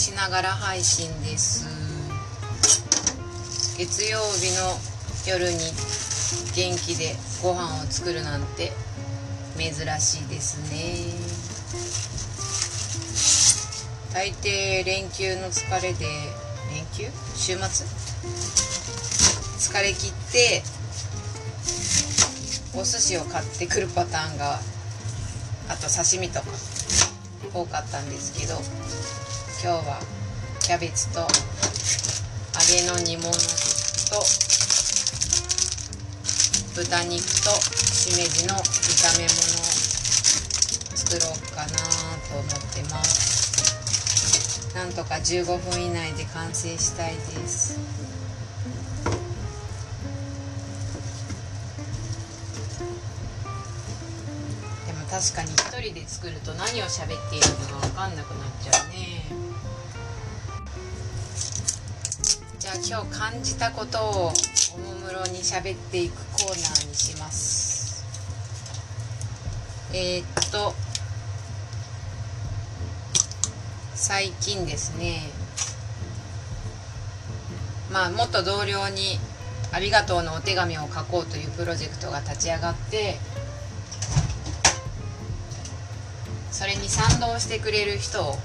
しながら配信です。月曜日の夜に元気でご飯を作るなんて珍しいですね。大抵連休の疲れで連休？週末？疲れ切ってお寿司を買ってくるパターンがあと刺身とか多かったんですけど今日はキャベツと揚げの煮物と豚肉としめじの炒め物を作ろうかなと思ってます。なんとか15分以内で完成したいです。でも確かに一人で作ると何を喋っているのか分かんなくなっちゃうね。ゃあ今日感じたことをおもむろに喋っていくコーナーにします。えー、っと最近ですね。まあ元同僚に「ありがとう」のお手紙を書こうというプロジェクトが立ち上がってそれに賛同してくれる人を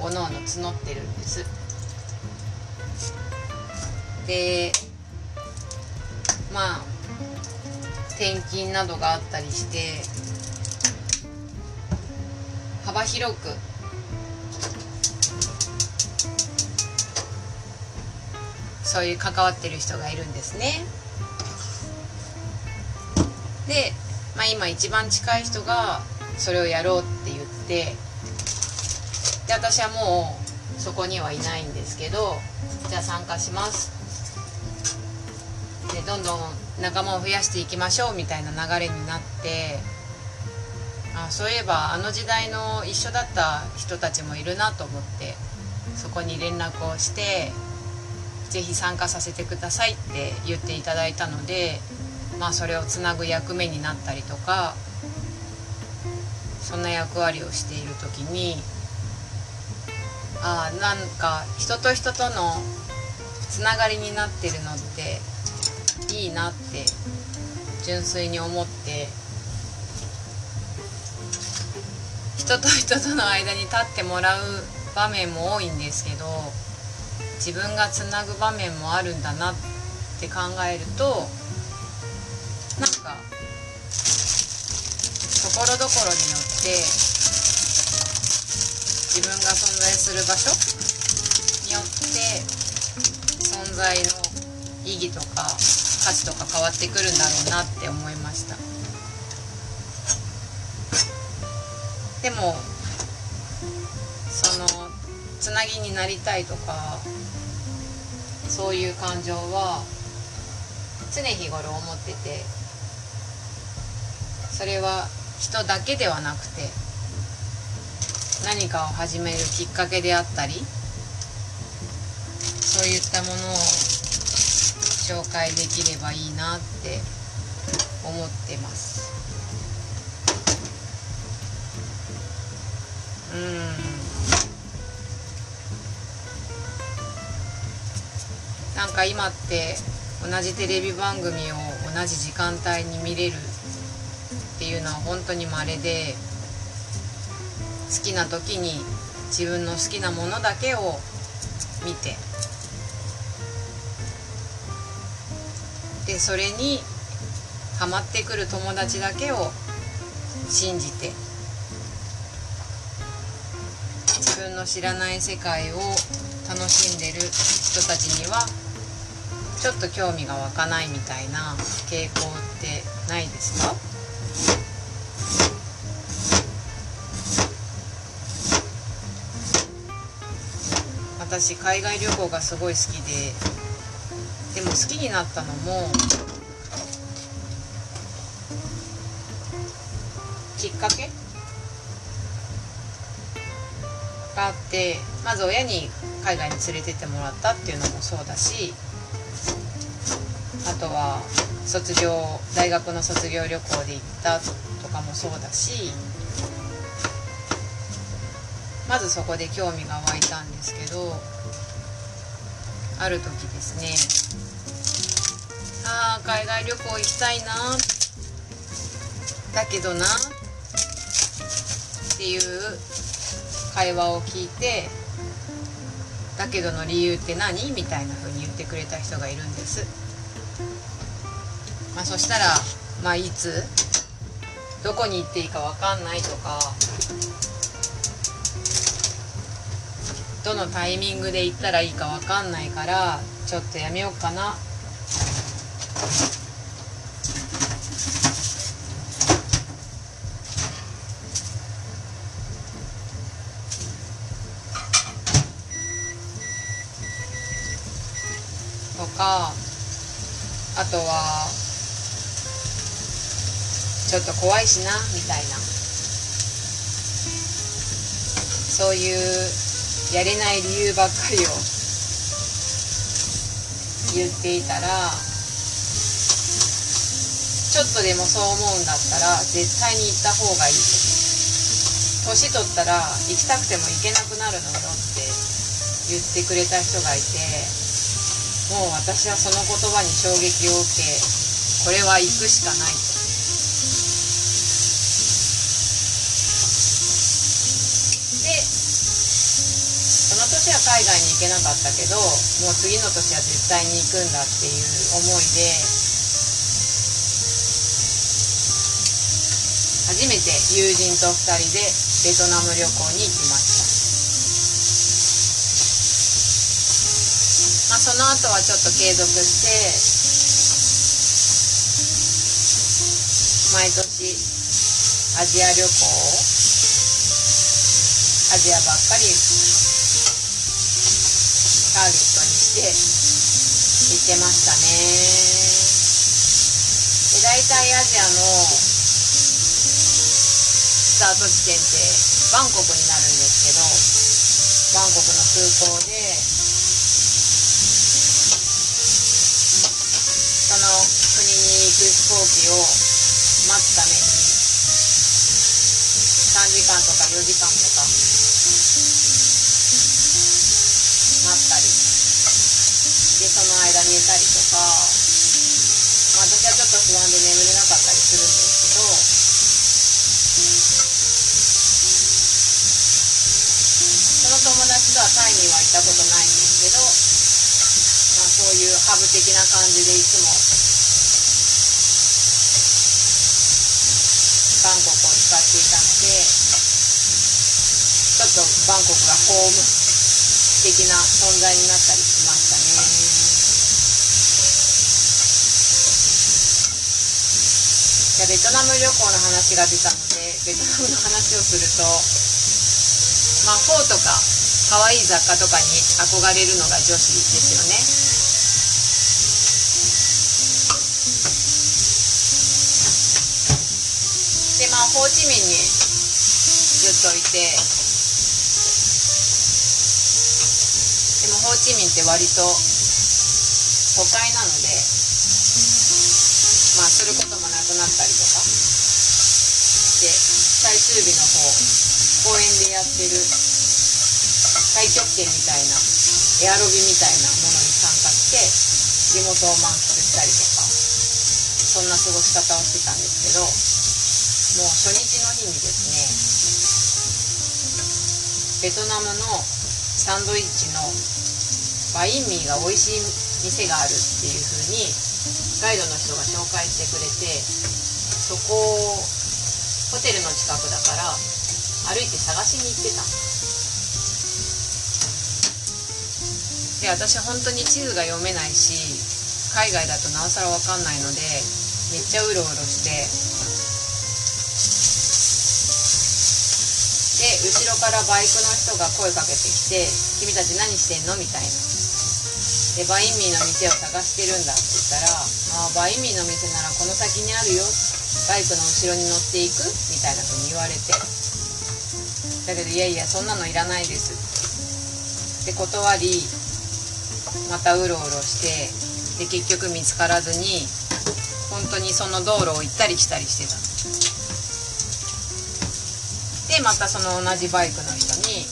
おのおの募ってるんです。でまあ転勤などがあったりして幅広くそういう関わってる人がいるんですね。で、まあ、今一番近い人がそれをやろうって言ってで私はもうそこにはいないんですけどじゃあ参加します。でどんどん仲間を増やしていきましょうみたいな流れになってあそういえばあの時代の一緒だった人たちもいるなと思ってそこに連絡をしてぜひ参加させてくださいって言っていただいたのでまあそれをつなぐ役目になったりとかそんな役割をしている時にああなんか人と人とのつながりになってるのっていいなって純粋に思って人と人との間に立ってもらう場面も多いんですけど自分がつなぐ場面もあるんだなって考えるとなんかところどころによって自分が存在する場所によって存在の意義とか価値とか変わってくるんだろうなって思いました。でもそのつなぎになりたいとかそういう感情は常日頃思っててそれは人だけではなくて何かを始めるきっかけであったりそういったものを紹介できればいいなって思ってます。うん。なんか今って同じテレビ番組を同じ時間帯に見れるっていうのは本当に稀で好きな時に自分の好きなものだけを見てでそれにハマってくる友達だけを信じて自分の知らない世界を楽しんでる人たちにはちょっと興味が湧かないみたいな傾向ってないですか？私海外旅行がすごい好きできになったのもきっかけがあってまず親に海外に連れてってもらったっていうのもそうだしあとは卒業大学の卒業旅行で行ったとかもそうだしまずそこで興味が湧いたんですけどある時ですねああ海外旅行行きたいな。だけどな。っていう会話を聞いて。だけどの理由って何？みたいな風に言ってくれた人がいるんです、まあ、そしたら、まあ、いつ？どこに行っていいか分かんないとか。どのタイミングで行ったらいいか分かんないからちょっとやめようかな。とかあとはちょっと怖いしなみたいな。そういうやれない理由ばっかりを言っていたらでもそう思うんだったら絶対に行った方がいいと年取ったら行きたくても行けなくなるのよって言ってくれた人がいてもう私はその言葉に衝撃を受けこれは行くしかないと。でその年は海外に行けなかったけどもう次の年は絶対に行くんだっていう思いで初めて友人と2人でベトナム旅行に行きました。まあ、その後はちょっと継続して毎年アジア旅行アジアばっかりターゲットにして行ってましたねで大体アジアのタート地点ってバンコクになるんですけどバンコクの空港でその国に行く飛行機を待つために3時間とか4時間とか待ったりでその間寝たりとか、ったことないんですけど、まあ、そういうハブ的な感じでいつもバンコクを使っていたのでちょっとバンコクがホーム的な存在になったりしましたね。じゃベトナム旅行の話が出たのでベトナムの話をするとまあフォーとか可愛い雑貨とかに憧れるのが女子ですよね。でまあホーチミンにずっといてでもホーチミンって割と都会なのでまあすることもなくなったりとかで最終日の方公園でやってる太極拳みたいなエアロビみたいなものに参加して地元を満喫したりとかそんな過ごし方をしてたんですけどもう初日の日にですねベトナムのサンドイッチのバインミーが美味しい店があるっていう風にガイドの人が紹介してくれてそこをホテルの近くだから歩いて探しに行ってたで私本当に地図が読めないし海外だとなおさら分かんないのでめっちゃうろうろしてで後ろからバイクの人が声かけてきて「君たち何してんの?」みたいなでバインミーの店を探してるんだって言ったら「あバインミーの店ならこの先にあるよバイクの後ろに乗っていく?」みたいな風に言われてだけどいやいやそんなのいらないですって断りまたうろうろしてで結局見つからずに本当にその道路を行ったり来たりしてた。でまたその同じバイクの人に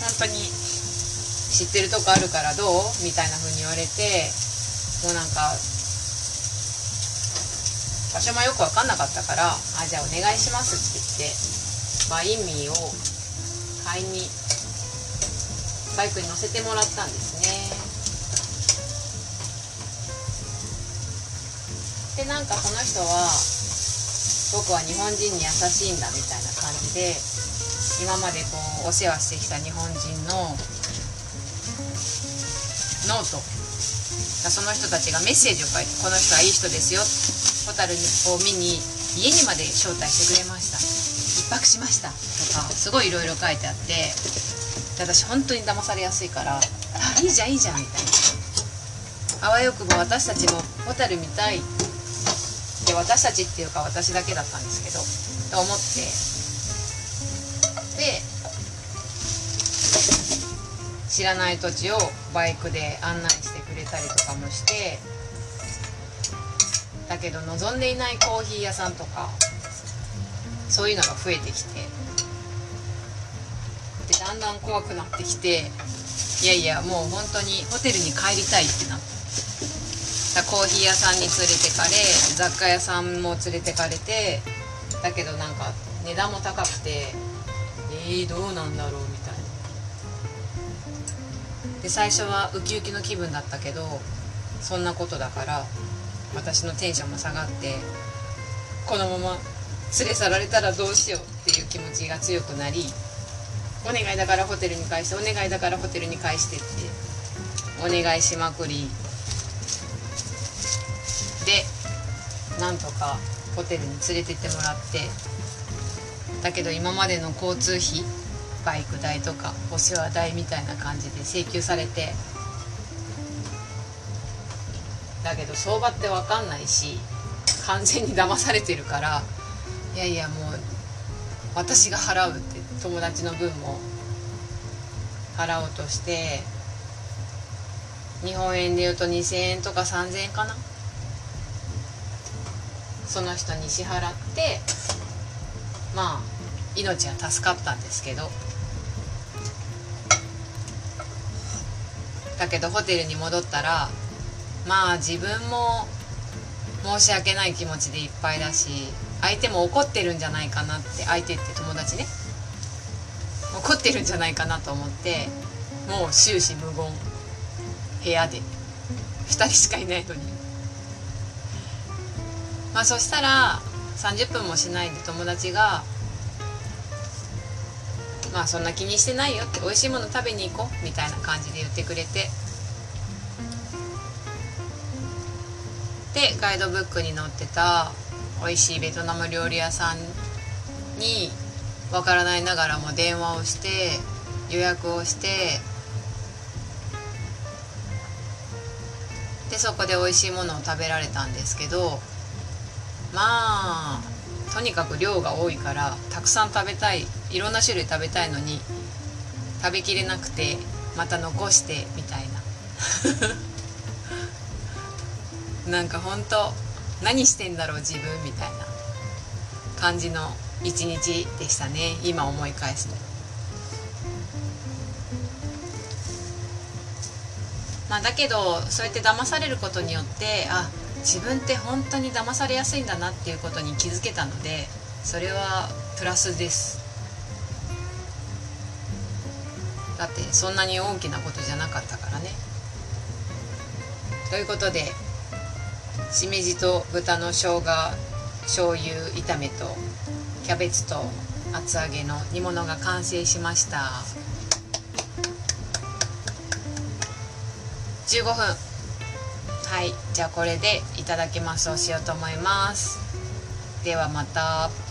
本当に知ってるとこあるからどうみたいな風に言われてもうなんか場所もよく分かんなかったから「あじゃあお願いします」って言ってバインミーを買いにバイクに乗せてもらったんです。でなんかその人は僕は日本人に優しいんだみたいな感じで今までこうお世話してきた日本人のノート。その人たちがメッセージを書いて「この人はいい人ですよ」ホタルを見に家にまで招待してくれました。一泊しました。とかすごいいろいろ書いてあって私本当に騙されやすいから「あいいじゃんいいじゃん」みたいな。あわよくば私たちもホタル見たい。で私たちっていうか私だけだったんですけどと思って。で知らない土地をバイクで案内してくれたりとかもしてだけど望んでいないコーヒー屋さんとかそういうのが増えてきて。でだんだん怖くなってきていやいやもう本当にホテルに帰りたいってなって。コーヒー屋さんに連れてかれ雑貨屋さんも連れてかれてだけどなんか値段も高くてえー、どうなんだろうみたいな。で最初はウキウキの気分だったけどそんなことだから私のテンションも下がってこのまま連れ去られたらどうしようっていう気持ちが強くなりお願いだからホテルに返してお願いだからホテルに返してってお願いしまくり。なんとかホテルに連れてってもらってだけど今までの交通費バイク代とかお世話代みたいな感じで請求されてだけど相場って分かんないし完全に騙されてるからいやいやもう私が払うって友達の分も払おうとして日本円で言うと2,000円とか3,000円かな？その人に支払ってまあ命は助かったんですけど。だけどホテルに戻ったらまあ自分も申し訳ない気持ちでいっぱいだし相手も怒ってるんじゃないかなって相手って友達ね。怒ってるんじゃないかなと思ってもう終始無言。部屋で。2人しかいないのに。まあそしたら30分もしないで友達が「まあそんな気にしてないよ」って「美味しいもの食べに行こう」みたいな感じで言ってくれてでガイドブックに載ってた美味しいベトナム料理屋さんにわからないながらも電話をして予約をしてでそこで美味しいものを食べられたんですけどまあとにかく量が多いからたくさん食べたいいろんな種類食べたいのに食べきれなくてまた残してみたいな。なんか本当何してんだろう自分みたいな。感じの一日でしたね。今思い返すと。まあ、だけどそうやって騙されることによってあ自分って本当に騙されやすいんだなっていうことに気づけたのでそれはプラスです。だってそんなに大きなことじゃなかったからね。ということでしめじと豚の生姜醤油炒めとキャベツと厚揚げの煮物が完成しました。15分。はいじゃあこれでいただきます。をしようと思います。ではまた。